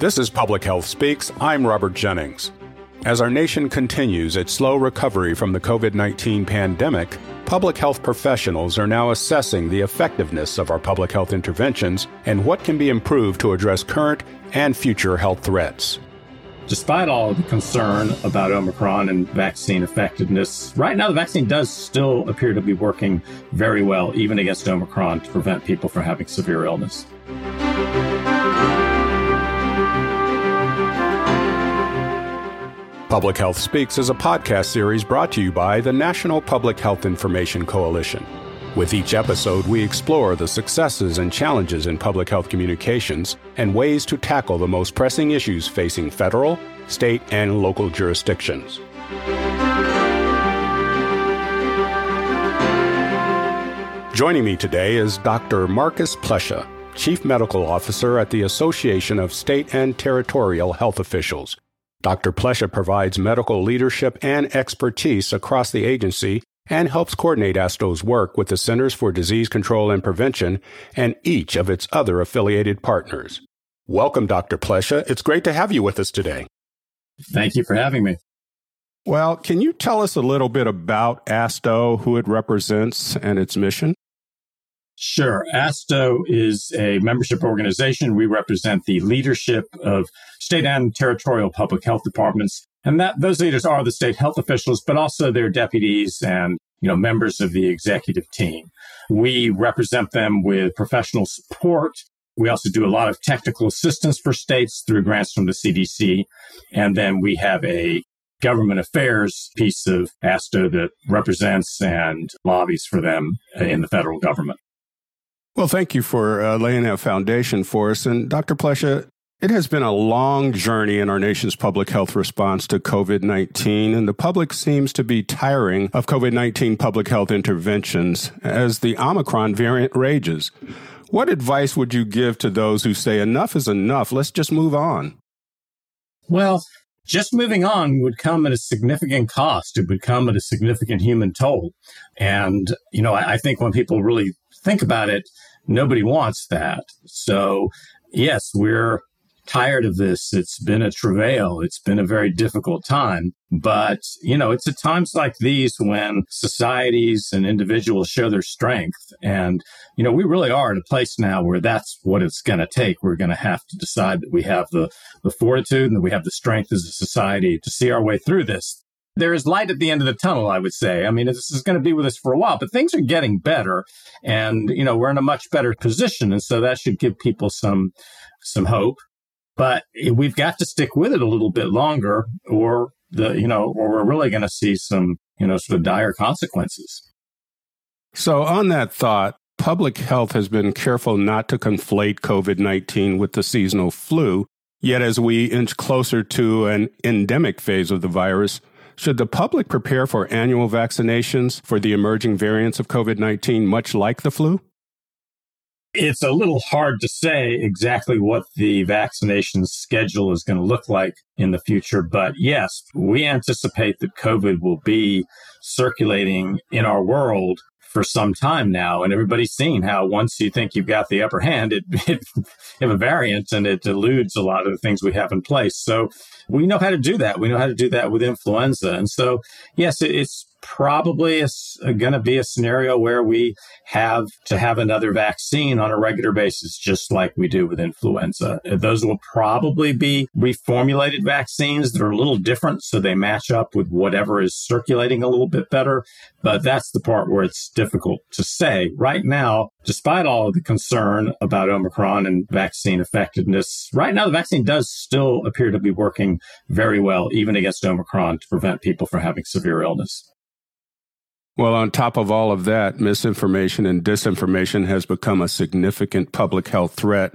This is Public Health Speaks. I'm Robert Jennings. As our nation continues its slow recovery from the COVID 19 pandemic, public health professionals are now assessing the effectiveness of our public health interventions and what can be improved to address current and future health threats. Despite all the concern about Omicron and vaccine effectiveness, right now the vaccine does still appear to be working very well, even against Omicron, to prevent people from having severe illness. Public Health Speaks is a podcast series brought to you by the National Public Health Information Coalition. With each episode, we explore the successes and challenges in public health communications and ways to tackle the most pressing issues facing federal, state, and local jurisdictions. Joining me today is Dr. Marcus Plescia, Chief Medical Officer at the Association of State and Territorial Health Officials. Dr. Plescia provides medical leadership and expertise across the agency and helps coordinate ASTHO's work with the Centers for Disease Control and Prevention and each of its other affiliated partners. Welcome, Dr. Plescia. It's great to have you with us today. Thank you for having me. Well, can you tell us a little bit about ASTHO, who it represents, and its mission? Sure. ASTHO is a membership organization. We represent the leadership of state and territorial public health departments and that those leaders are the state health officials, but also their deputies and, you know, members of the executive team. We represent them with professional support. We also do a lot of technical assistance for states through grants from the CDC. And then we have a government affairs piece of ASTHO that represents and lobbies for them in the federal government. Well, thank you for uh, laying that foundation for us. And Dr. Plescia, it has been a long journey in our nation's public health response to COVID 19, and the public seems to be tiring of COVID 19 public health interventions as the Omicron variant rages. What advice would you give to those who say enough is enough? Let's just move on. Well, just moving on would come at a significant cost. It would come at a significant human toll. And, you know, I, I think when people really think about it, nobody wants that. So, yes, we're tired of this. It's been a travail. It's been a very difficult time. But, you know, it's at times like these when societies and individuals show their strength. And, you know, we really are at a place now where that's what it's going to take. We're going to have to decide that we have the, the fortitude and that we have the strength as a society to see our way through this there is light at the end of the tunnel, I would say. I mean, this is going to be with us for a while, but things are getting better and, you know, we're in a much better position. And so that should give people some, some hope but we've got to stick with it a little bit longer or the, you know, or we're really going to see some, you know, sort of dire consequences. So on that thought, public health has been careful not to conflate COVID 19 with the seasonal flu. Yet, as we inch closer to an endemic phase of the virus, should the public prepare for annual vaccinations for the emerging variants of COVID 19, much like the flu? It's a little hard to say exactly what the vaccination schedule is going to look like in the future. But yes, we anticipate that COVID will be circulating in our world for some time now. And everybody's seen how once you think you've got the upper hand, it, it you have a variant and it eludes a lot of the things we have in place. So we know how to do that. We know how to do that with influenza. And so, yes, it's probably is uh, going to be a scenario where we have to have another vaccine on a regular basis, just like we do with influenza. Uh, those will probably be reformulated vaccines that are a little different, so they match up with whatever is circulating a little bit better. But that's the part where it's difficult to say. Right now, despite all of the concern about Omicron and vaccine effectiveness, right now the vaccine does still appear to be working very well, even against Omicron, to prevent people from having severe illness. Well, on top of all of that, misinformation and disinformation has become a significant public health threat.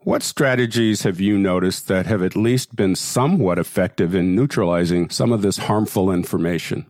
What strategies have you noticed that have at least been somewhat effective in neutralizing some of this harmful information?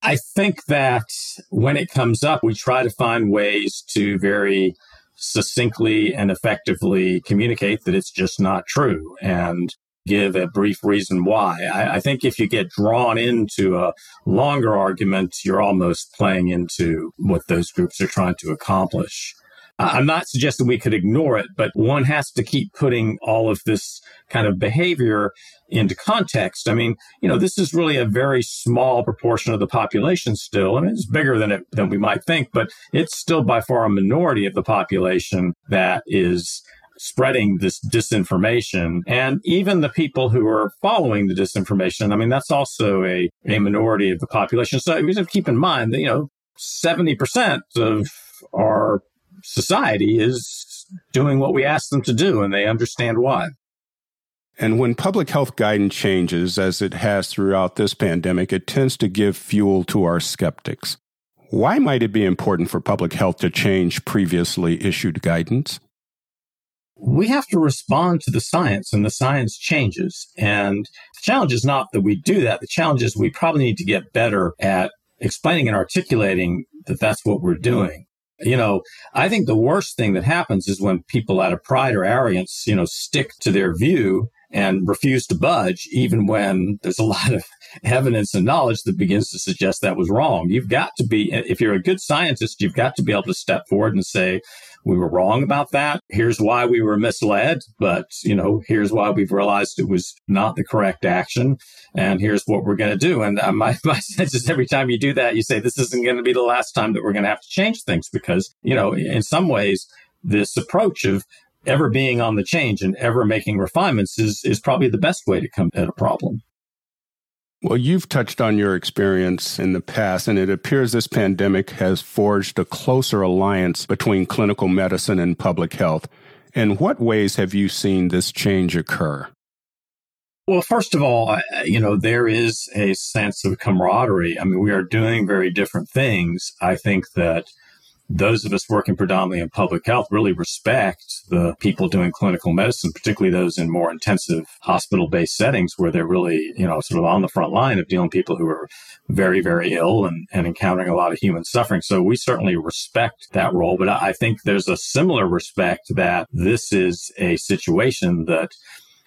I think that when it comes up, we try to find ways to very succinctly and effectively communicate that it's just not true. And give a brief reason why. I, I, think if you get drawn into a longer argument, you're almost playing into what those groups are trying to accomplish. I'm not suggesting we could ignore it, but one has to keep putting all of this kind of behavior into context. I mean, you know, this is really a very small proportion of the population still. I mean, it's bigger than it than we might think, but it's still by far a minority of the population that is spreading this disinformation. And even the people who are following the disinformation, I mean, that's also a, a minority of the population. So we have to keep in mind that, you know, 70% of our society is doing what we ask them to do and they understand why. And when public health guidance changes, as it has throughout this pandemic, it tends to give fuel to our skeptics. Why might it be important for public health to change previously issued guidance? We have to respond to the science, and the science changes. And the challenge is not that we do that. The challenge is we probably need to get better at explaining and articulating that that's what we're doing. You know, I think the worst thing that happens is when people out of pride or arrogance, you know, stick to their view and refuse to budge, even when there's a lot of evidence and knowledge that begins to suggest that was wrong. You've got to be, if you're a good scientist, you've got to be able to step forward and say, we were wrong about that. Here's why we were misled, but you know, here's why we've realized it was not the correct action. And here's what we're going to do. And uh, my, my sense is every time you do that, you say, this isn't going to be the last time that we're going to have to change things because, you know, in some ways, this approach of ever being on the change and ever making refinements is, is probably the best way to come at a problem. Well, you've touched on your experience in the past, and it appears this pandemic has forged a closer alliance between clinical medicine and public health. In what ways have you seen this change occur? Well, first of all, you know, there is a sense of camaraderie. I mean, we are doing very different things. I think that those of us working predominantly in public health really respect the people doing clinical medicine, particularly those in more intensive hospital based settings where they're really, you know, sort of on the front line of dealing with people who are very, very ill and, and encountering a lot of human suffering. So we certainly respect that role. But I think there's a similar respect that this is a situation that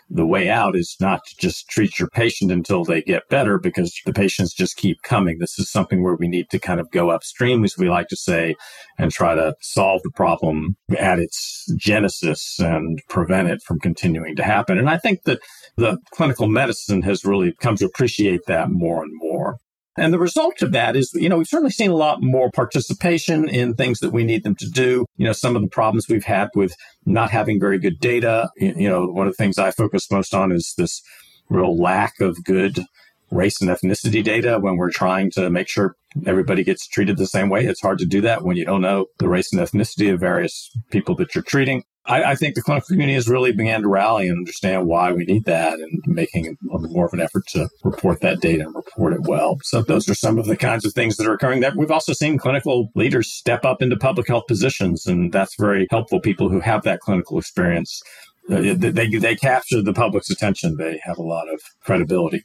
the way out is not to just treat your patient until they get better because the patients just keep coming. This is something where we need to kind of go upstream, as we like to say, and try to solve the problem at its genesis and prevent it from continuing to happen. And I think that the clinical medicine has really come to appreciate that more and more. And the result of that is, you know, we've certainly seen a lot more participation in things that we need them to do. You know, some of the problems we've had with not having very good data, you know, one of the things I focus most on is this real lack of good race and ethnicity data when we're trying to make sure everybody gets treated the same way. It's hard to do that when you don't know the race and ethnicity of various people that you're treating. I, I, think the clinical community has really began to rally and understand why we need that and making more of an effort to report that data and report it well. So those are some of the kinds of things that are occurring that we've also seen clinical leaders step up into public health positions. And that's very helpful. People who have that clinical experience, uh, they, they capture the public's attention. They have a lot of credibility.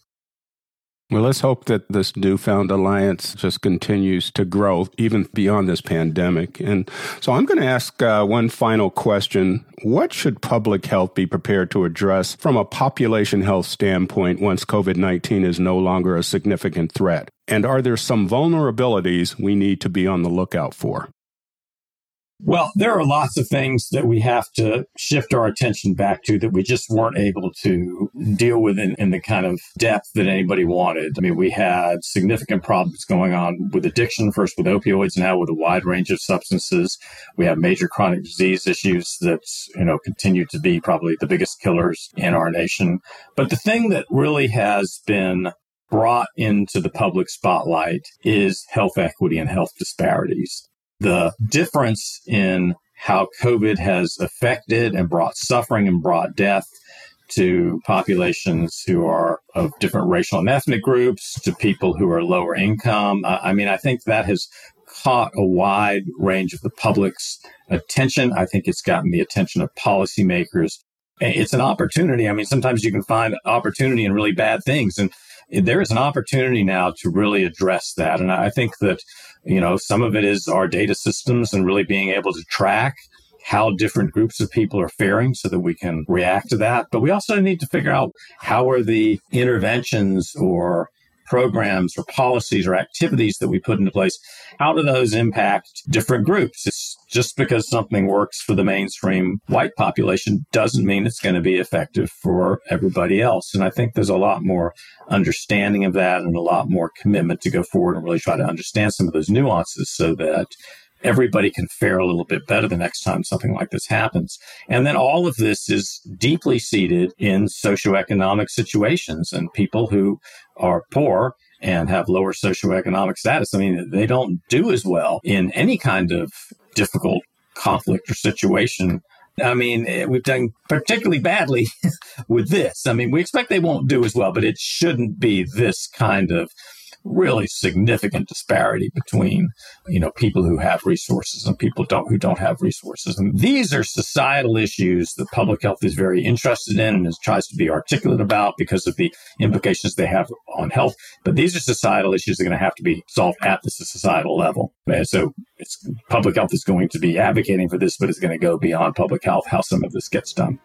Well, let's hope that this newfound alliance just continues to grow even beyond this pandemic. And so I'm going to ask uh, one final question. What should public health be prepared to address from a population health standpoint once COVID 19 is no longer a significant threat? And are there some vulnerabilities we need to be on the lookout for? Well, there are lots of things that we have to shift our attention back to that we just weren't able to deal with in, in, the kind of depth that anybody wanted. I mean, we had significant problems going on with addiction, first with opioids, now with a wide range of substances. We have major chronic disease issues that, you know, continue to be probably the biggest killers in our nation. But the thing that really has been brought into the public spotlight is health equity and health disparities the difference in how COVID has affected and brought suffering and brought death to populations who are of different racial and ethnic groups, to people who are lower income. I mean, I think that has caught a wide range of the public's attention. I think it's gotten the attention of policymakers. It's an opportunity. I mean, sometimes you can find opportunity in really bad things. And there is an opportunity now to really address that. And I think that you know, some of it is our data systems and really being able to track how different groups of people are faring so that we can react to that. But we also need to figure out how are the interventions or programs or policies or activities that we put into place, how do those impact different groups? It's just because something works for the mainstream white population doesn't mean it's going to be effective for everybody else. And I think there's a lot more understanding of that and a lot more commitment to go forward and really try to understand some of those nuances so that everybody can fare a little bit better the next time something like this happens. And then all of this is deeply seated in socioeconomic situations and people who are poor and have lower socioeconomic status. I mean, they don't do as well in any kind of difficult conflict or situation. I mean, eh, we've done particularly badly with this. I mean, we expect they won't do as well, but it shouldn't be this kind of really significant disparity between you know people who have resources and people don't who don't have resources. And these are societal issues that public health is very interested in and is, tries to be articulate about because of the implications they have on health. But these are societal issues that are going to have to be solved at the societal level. And so public health is going to be advocating for this but it's going to go beyond public health how some of this gets done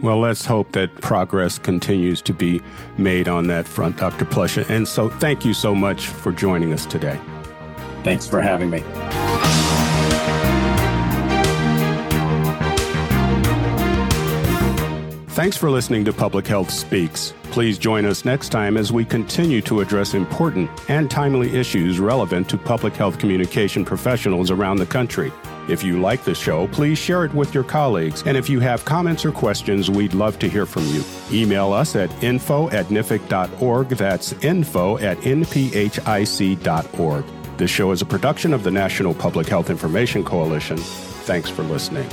well, let's hope that progress continues to be made on that front, Dr. Plescia. And so thank you so much for joining us today. Thanks for having me. Thanks for listening to Public Health Speaks. Please join us next time as we continue to address important and timely issues relevant to public health communication professionals around the country. If you like the show, please share it with your colleagues. And if you have comments or questions, we'd love to hear from you. Email us at info at nphic.org. That's info at nphic.org. This show is a production of the National Public Health Information Coalition. Thanks for listening.